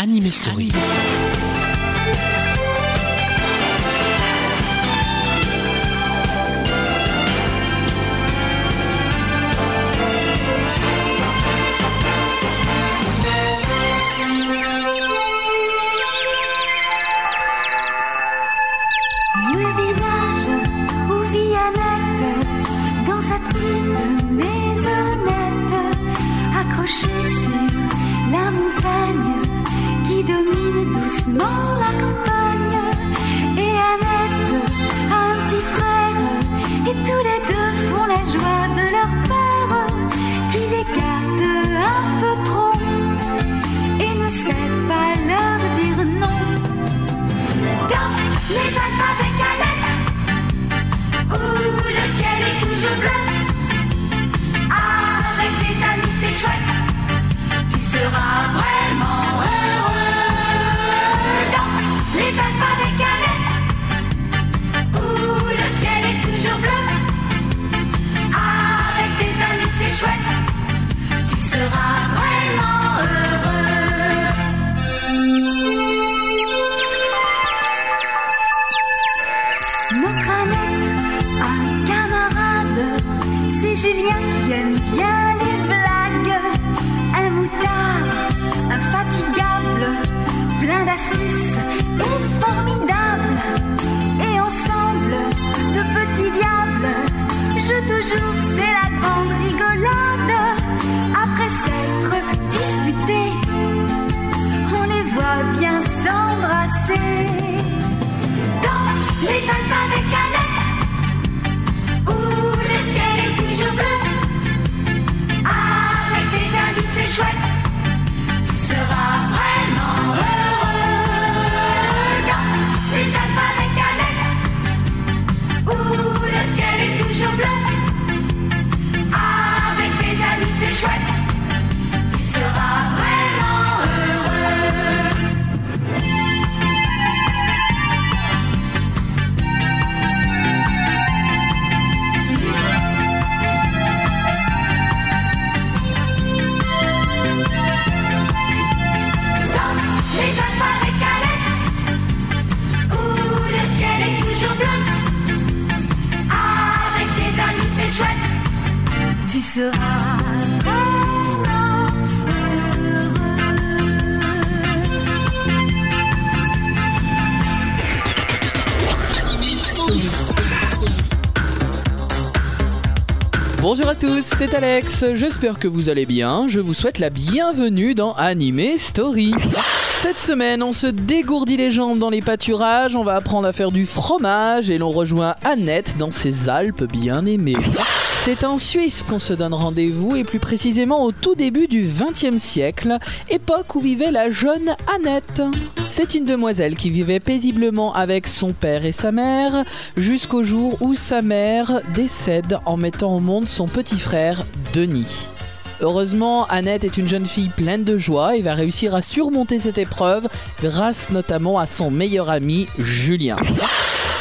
Anime Story. Le village où vit Annette, dans sa petite maisonnette, accrochée sur domine doucement la campagne. Et Annette a un petit frère, et tous les deux font la joie de leur père, qui les gâte un peu trop et ne sait pas leur dire non. Dans les Alpes avec Annette, Dans les Alpes avec Annette, où le ciel est toujours bleu. Avec tes amis, c'est chouette, Bonjour à tous, c'est Alex, j'espère que vous allez bien, je vous souhaite la bienvenue dans Anime Story. Cette semaine, on se dégourdit les jambes dans les pâturages, on va apprendre à faire du fromage et l'on rejoint Annette dans ses Alpes bien aimées. C'est en Suisse qu'on se donne rendez-vous et plus précisément au tout début du XXe siècle, époque où vivait la jeune Annette. C'est une demoiselle qui vivait paisiblement avec son père et sa mère jusqu'au jour où sa mère décède en mettant au monde son petit frère Denis. Heureusement, Annette est une jeune fille pleine de joie et va réussir à surmonter cette épreuve grâce notamment à son meilleur ami Julien.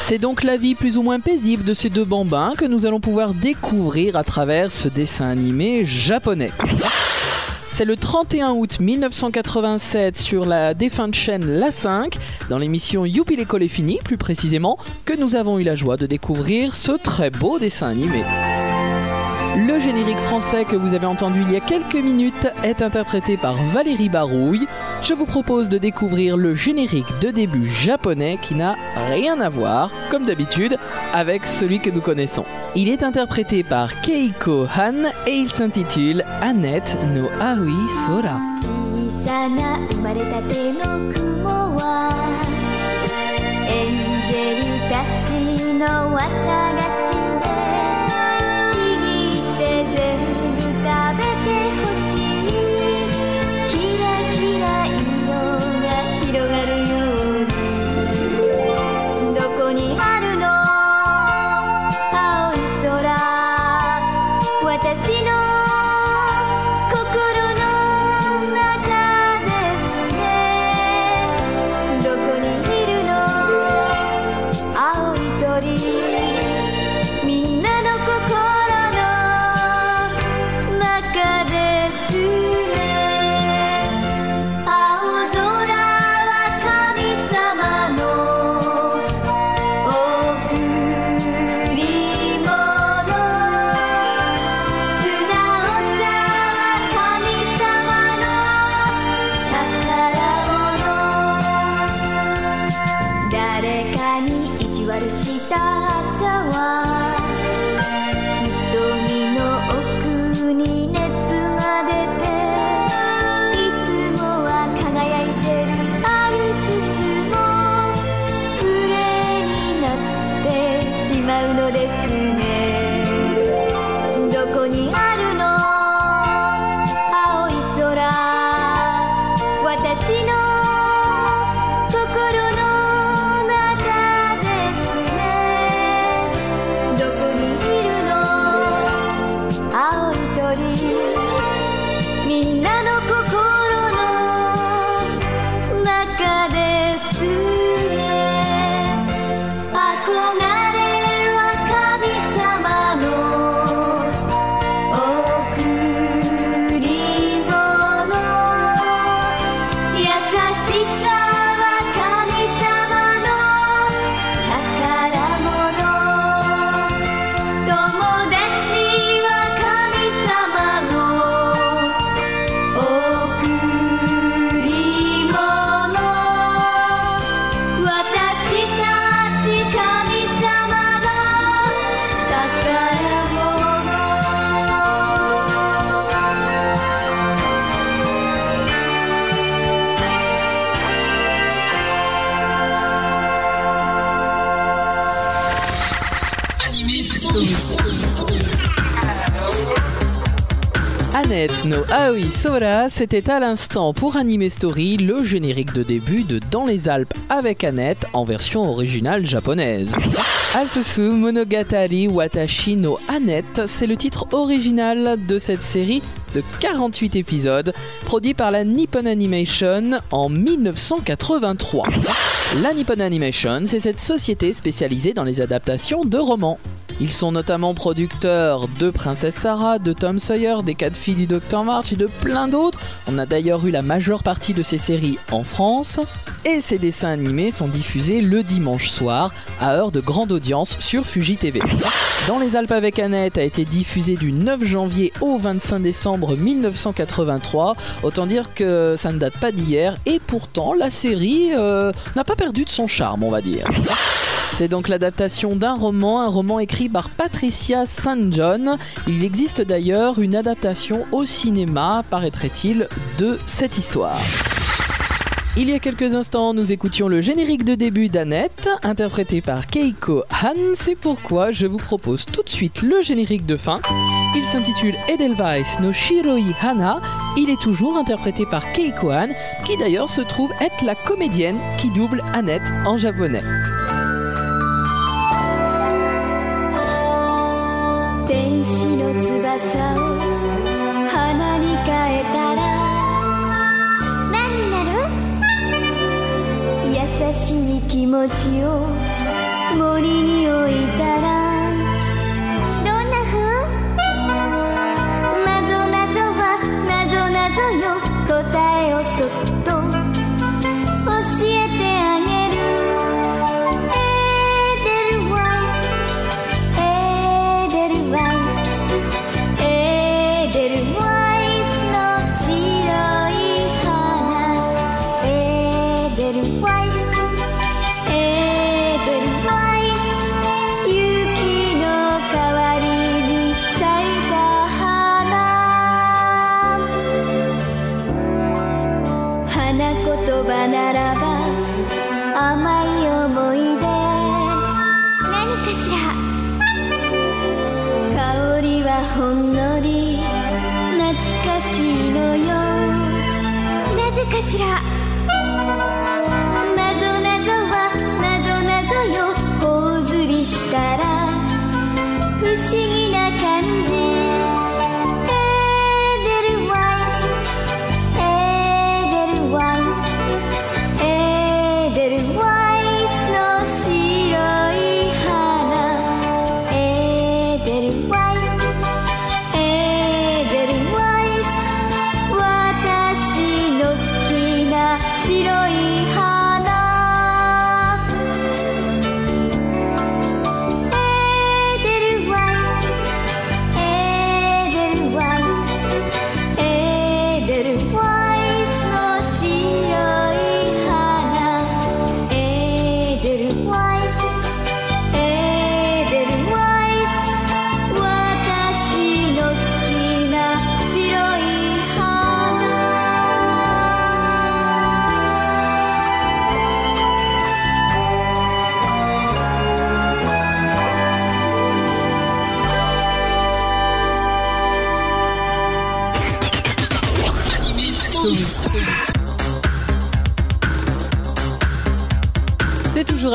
C'est donc la vie plus ou moins paisible de ces deux bambins que nous allons pouvoir découvrir à travers ce dessin animé japonais. C'est le 31 août 1987 sur la défunte chaîne La 5, dans l'émission Youpi l'école est finie plus précisément, que nous avons eu la joie de découvrir ce très beau dessin animé. Le générique français que vous avez entendu il y a quelques minutes est interprété par Valérie Barouille. Je vous propose de découvrir le générique de début japonais qui n'a rien à voir, comme d'habitude, avec celui que nous connaissons. Il est interprété par Keiko Han et il s'intitule Annette no Aoi Sora. 小さな生まれたての雲はエンジェルたちの綿菓子 した朝は Annette no Aoi Sora, c'était à l'instant pour Anime Story le générique de début de Dans les Alpes avec Annette en version originale japonaise. Alpesu Monogatari Watashi no Annette, c'est le titre original de cette série de 48 épisodes produit par la Nippon Animation en 1983. La Nippon Animation, c'est cette société spécialisée dans les adaptations de romans. Ils sont notamment producteurs de Princesse Sarah, de Tom Sawyer, des quatre filles du Docteur March et de plein d'autres. On a d'ailleurs eu la majeure partie de ces séries en France. Et ces dessins animés sont diffusés le dimanche soir à heure de grande audience sur Fuji TV. Dans les Alpes avec Annette a été diffusé du 9 janvier au 25 décembre 1983. Autant dire que ça ne date pas d'hier et pourtant la série euh, n'a pas perdu de son charme, on va dire. C'est donc l'adaptation d'un roman, un roman écrit par Patricia St. John. Il existe d'ailleurs une adaptation au cinéma, paraîtrait-il, de cette histoire. Il y a quelques instants, nous écoutions le générique de début d'Annette, interprété par Keiko Han. C'est pourquoi je vous propose tout de suite le générique de fin. Il s'intitule Edelweiss no Shiroi Hana. Il est toujours interprété par Keiko Han, qui d'ailleurs se trouve être la comédienne qui double Annette en japonais. しい気持ちを森に置いたら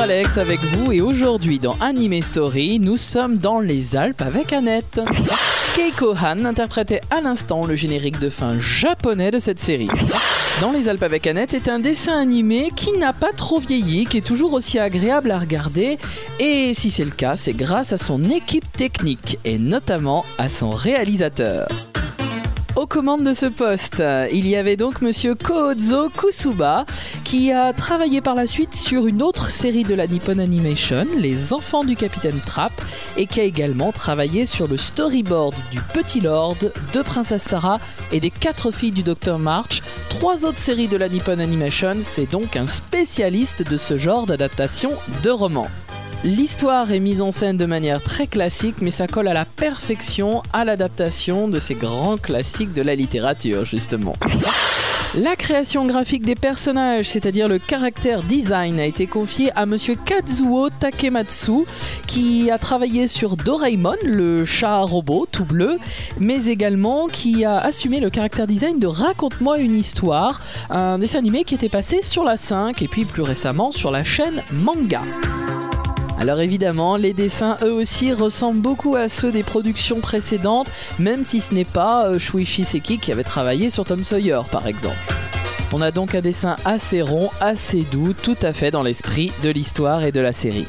Alex avec vous et aujourd'hui dans Anime Story, nous sommes dans les Alpes avec Annette. Keiko Han interprétait à l'instant le générique de fin japonais de cette série. Dans les Alpes avec Annette est un dessin animé qui n'a pas trop vieilli, qui est toujours aussi agréable à regarder et si c'est le cas, c'est grâce à son équipe technique et notamment à son réalisateur. Aux commandes de ce poste, il y avait donc monsieur Kozo Kusuba qui a travaillé par la suite sur une autre série de la Nippon Animation, Les Enfants du Capitaine Trap, et qui a également travaillé sur le storyboard du Petit Lord, de Princesse Sarah et des quatre filles du Docteur March. Trois autres séries de la Nippon Animation, c'est donc un spécialiste de ce genre d'adaptation de romans. L'histoire est mise en scène de manière très classique, mais ça colle à la perfection à l'adaptation de ces grands classiques de la littérature, justement. La création graphique des personnages, c'est-à-dire le caractère design, a été confiée à monsieur Kazuo Takematsu, qui a travaillé sur Doraemon, le chat robot tout bleu, mais également qui a assumé le caractère design de Raconte-moi une histoire, un dessin animé qui était passé sur la 5 et puis plus récemment sur la chaîne Manga. Alors évidemment, les dessins eux aussi ressemblent beaucoup à ceux des productions précédentes, même si ce n'est pas euh, Shuichi Seki qui avait travaillé sur Tom Sawyer par exemple. On a donc un dessin assez rond, assez doux, tout à fait dans l'esprit de l'histoire et de la série.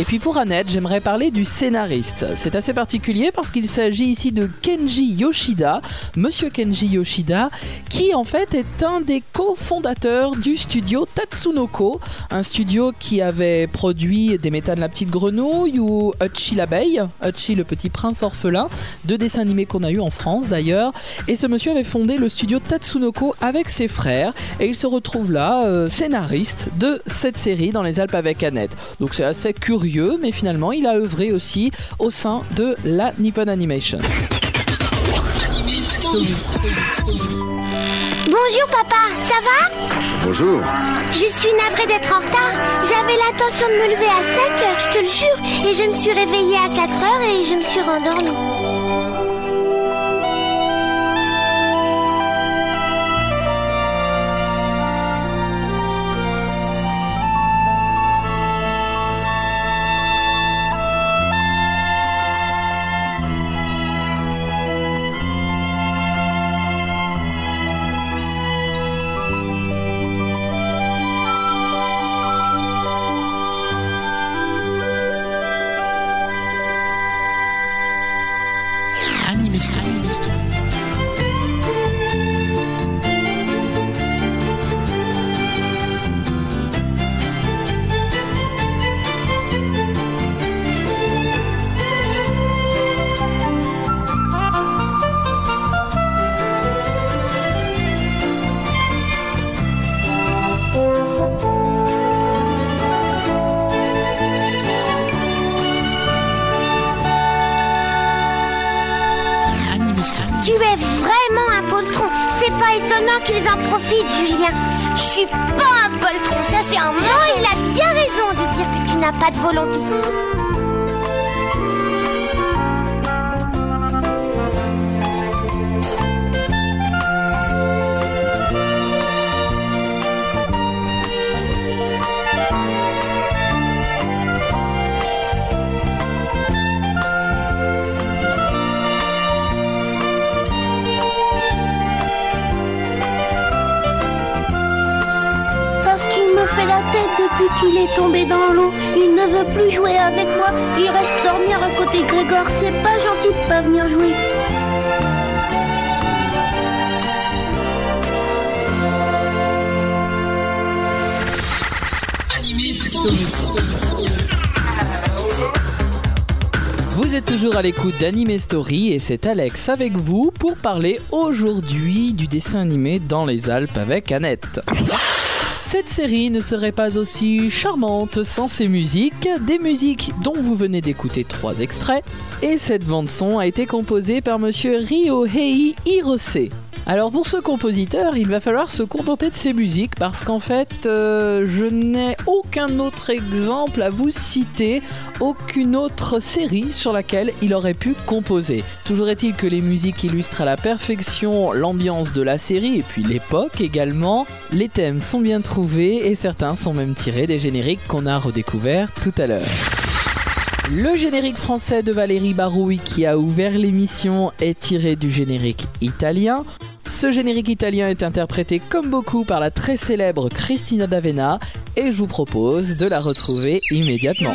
Et puis pour Annette, j'aimerais parler du scénariste. C'est assez particulier parce qu'il s'agit ici de Kenji Yoshida, monsieur Kenji Yoshida, qui en fait est un des cofondateurs du studio Tatsunoko, un studio qui avait produit Des méta de la petite grenouille ou Uchi l'abeille, Uchi le petit prince orphelin, deux dessins animés qu'on a eu en France d'ailleurs. Et ce monsieur avait fondé le studio Tatsunoko avec ses frères et il se retrouve là, euh, scénariste de cette série dans les Alpes avec Annette. Donc c'est assez curieux mais finalement il a œuvré aussi au sein de la Nippon Animation. Bonjour papa, ça va? Bonjour. Je suis navrée d'être en retard. J'avais l'intention de me lever à 5 heures, je te le jure, et je me suis réveillée à 4 heures et je me suis rendormie. Qu'ils en profitent, Julien. Je suis pas un poltron, ça c'est un mensonge. il a bien raison de dire que tu n'as pas de volonté. Fait la tête depuis qu'il est tombé dans l'eau. Il ne veut plus jouer avec moi. Il reste dormir à côté de Grégor. C'est pas gentil de pas venir jouer. Vous êtes toujours à l'écoute d'Anime Story et c'est Alex avec vous pour parler aujourd'hui du dessin animé dans les Alpes avec Annette. Cette série ne serait pas aussi charmante sans ses musiques, des musiques dont vous venez d'écouter trois extraits, et cette bande son a été composée par monsieur Ryohei Hirose. Alors pour ce compositeur, il va falloir se contenter de ses musiques parce qu'en fait, euh, je n'ai aucun autre exemple à vous citer, aucune autre série sur laquelle il aurait pu composer. Toujours est-il que les musiques illustrent à la perfection l'ambiance de la série et puis l'époque également. Les thèmes sont bien trouvés et certains sont même tirés des génériques qu'on a redécouverts tout à l'heure. Le générique français de Valérie Barouille qui a ouvert l'émission est tiré du générique italien. Ce générique italien est interprété comme beaucoup par la très célèbre Cristina D'Avena et je vous propose de la retrouver immédiatement.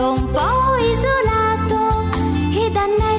Un posto un po' isolato ed Annette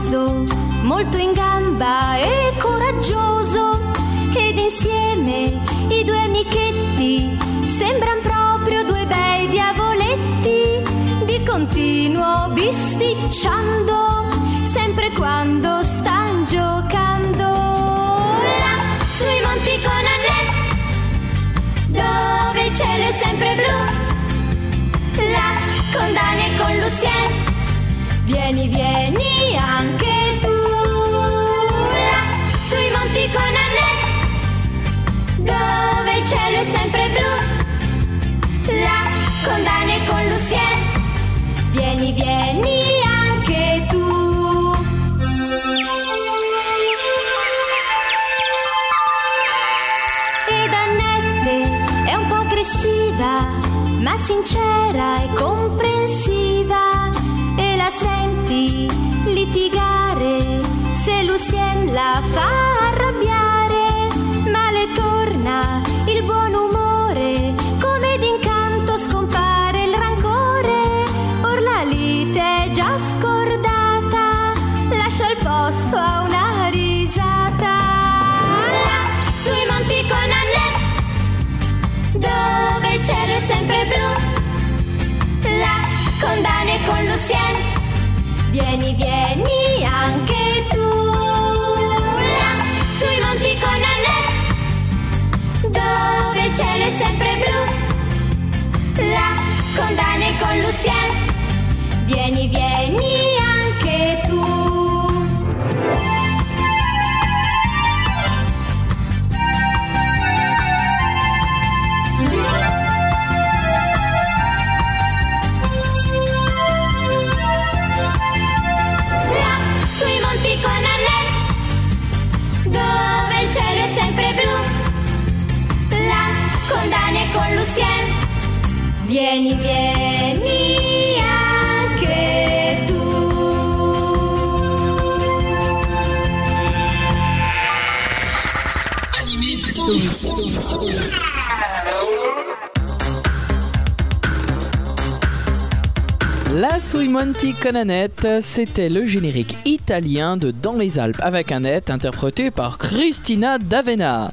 affettuoso, molto in gamba e coraggioso. Ed insieme i due amichetti sembran proprio due bei diavoletti, di continuo bisticciando, sempre quando stan giocando. Là sui monti con Annette dove il cielo è sempre blu. Là con Dani e con Lucien, vieni, vieni anche tu. Sui monti con Annette, dove il cielo è sempre blu. Là con Dani e con Lucien, vieni, vieni anche tu. Ed Annette è un po' aggressiva, ma sincera e comprensiva. Senti litigare se Lucien la fa arrabbiare. Ma le torna il buon umore, come d'incanto scompare il rancore. Or la lite è già scordata, lascia il posto a una risata. Sui monti con Annette, dove il cielo è sempre blu. Là, con Dani e con Lucien, vieni, vieni anche tu. Là, sui monti con Annette, dove il cielo è sempre blu. Là, con Dani e con Lucien, vieni, vieni Sui Monti con Annette, c'était le générique italien de Dans les Alpes avec Annette, interprété par Cristina D'Avena.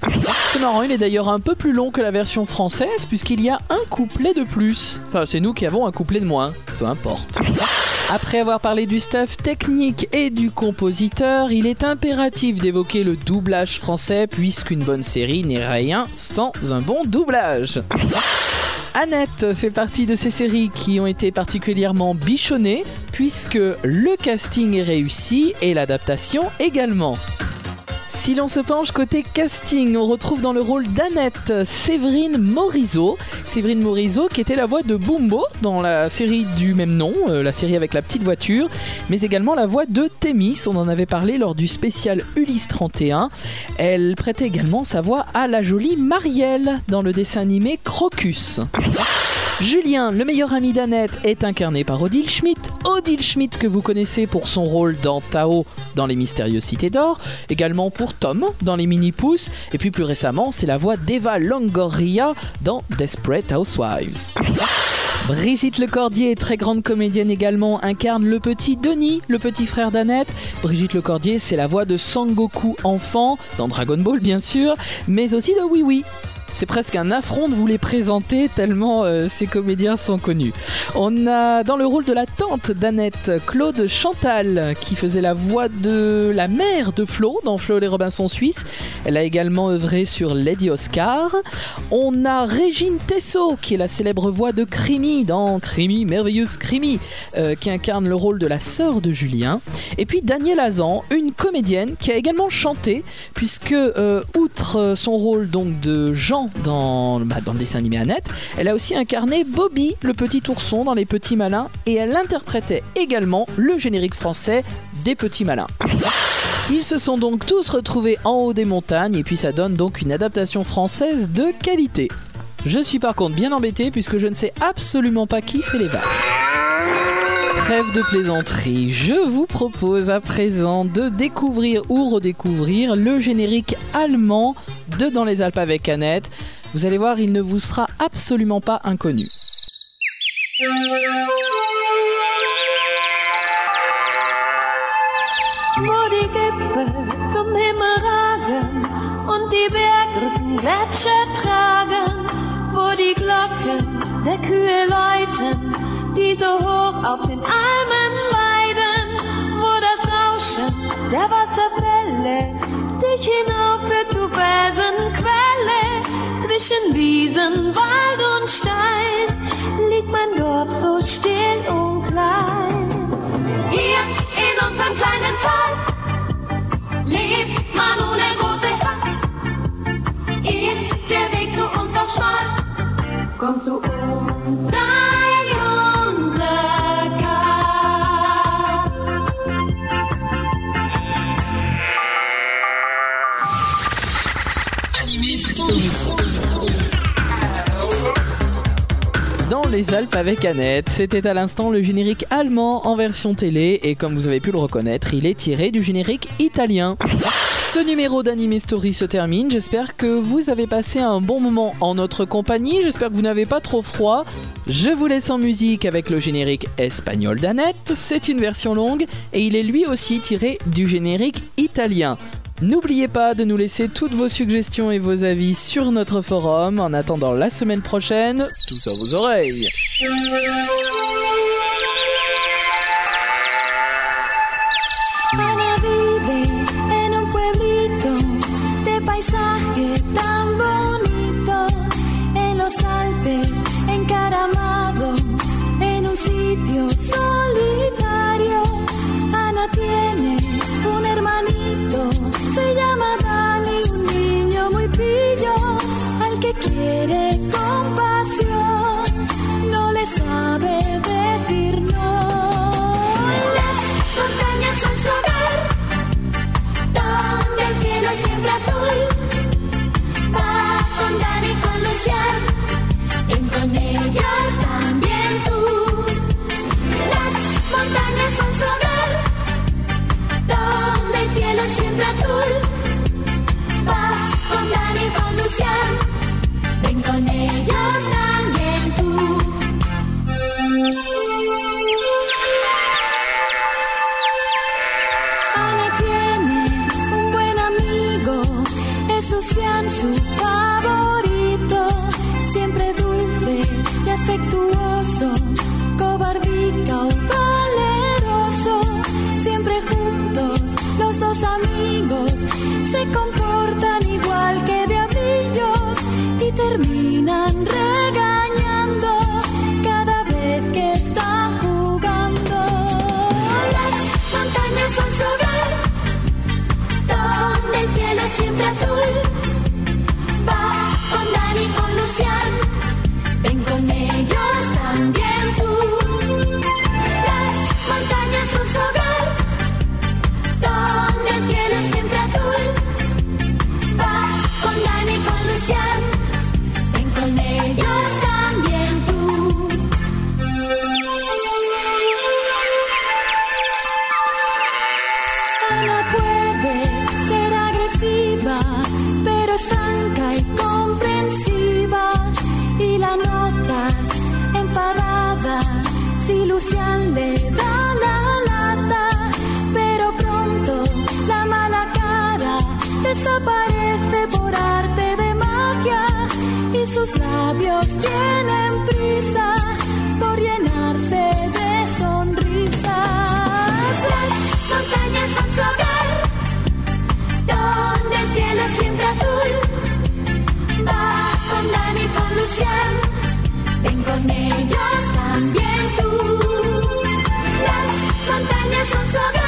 C'est marrant, il est d'ailleurs un peu plus long que la version française, puisqu'il y a un couplet de plus. Enfin, c'est nous qui avons un couplet de moins, peu importe. Après avoir parlé du staff technique et du compositeur, il est impératif d'évoquer le doublage français, puisqu'une bonne série n'est rien sans un bon doublage. Annette fait partie de ces séries qui ont été particulièrement bichonnées puisque le casting est réussi et l'adaptation également. Si l'on se penche côté casting, on retrouve dans le rôle d'Annette Séverine Morisot. Séverine Morisot qui était la voix de Bumbo dans la série du même nom, euh, la série avec la petite voiture, mais également la voix de Thémis, on en avait parlé lors du spécial Ulysse 31. Elle prêtait également sa voix à la jolie Marielle dans le dessin animé Crocus. Julien, le meilleur ami d'Annette, est incarné par Odile Schmidt. Odile Schmidt que vous connaissez pour son rôle dans Tao dans Les Mystérieuses Cités d'Or, également pour Tom dans Les Mini Pouces, et puis plus récemment, c'est la voix d'Eva Longoria dans Desperate Housewives. Brigitte Lecordier, très grande comédienne également, incarne le petit Denis, le petit frère d'Annette. Brigitte Lecordier, c'est la voix de Sangoku enfant, dans Dragon Ball bien sûr, mais aussi de Oui Oui. C'est presque un affront de vous les présenter tellement euh, ces comédiens sont connus. On a dans le rôle de la tante d'Annette, Claude Chantal, qui faisait la voix de la mère de Flo dans Flo et les Robinson Suisses. Elle a également œuvré sur Lady Oscar. On a Régine Tessot, qui est la célèbre voix de Crimi dans Crimi, merveilleuse Crimi, euh, qui incarne le rôle de la sœur de Julien. Et puis Danielle Azan, une comédienne qui a également chanté, puisque euh, outre son rôle donc de Jean dans, bah, dans le dessin animé Annette, elle a aussi incarné Bobby, le petit ourson dans Les Petits Malins, et elle interprétait également le générique français des Petits Malins. Ils se sont donc tous retrouvés en haut des montagnes et puis ça donne donc une adaptation française de qualité. Je suis par contre bien embêté puisque je ne sais absolument pas qui fait les vaches. Trêve de plaisanterie, je vous propose à présent de découvrir ou redécouvrir le générique allemand de Dans les Alpes avec Annette. Vous allez voir, il ne vous sera absolument pas inconnu. Die so hoch auf den Almen weiden, wo das Rauschen der Wasserfälle dich hinaufführt zu Felsenquelle, zwischen Wiesen, Wald und Stein, liegt mein Dorf so still und klein. Hier in unserem kleinen Tal lebt man ohne große Kraft. Ist der Weg nur doch schmal, komm zu Avec Annette, c'était à l'instant le générique allemand en version télé et comme vous avez pu le reconnaître, il est tiré du générique italien. Ce numéro d'Anime Story se termine, j'espère que vous avez passé un bon moment en notre compagnie, j'espère que vous n'avez pas trop froid. Je vous laisse en musique avec le générique espagnol d'Annette, c'est une version longue et il est lui aussi tiré du générique italien. N'oubliez pas de nous laisser toutes vos suggestions et vos avis sur notre forum. En attendant la semaine prochaine, tout à vos oreilles. Se Lucian le da la lata, pero pronto la mala cara desaparece por arte de magia y sus labios tienen prisa por llenarse de sonrisas. Las montañas son su hogar, donde el cielo siempre azul. Va con Dani con Lucian, ven con ellos también montañas son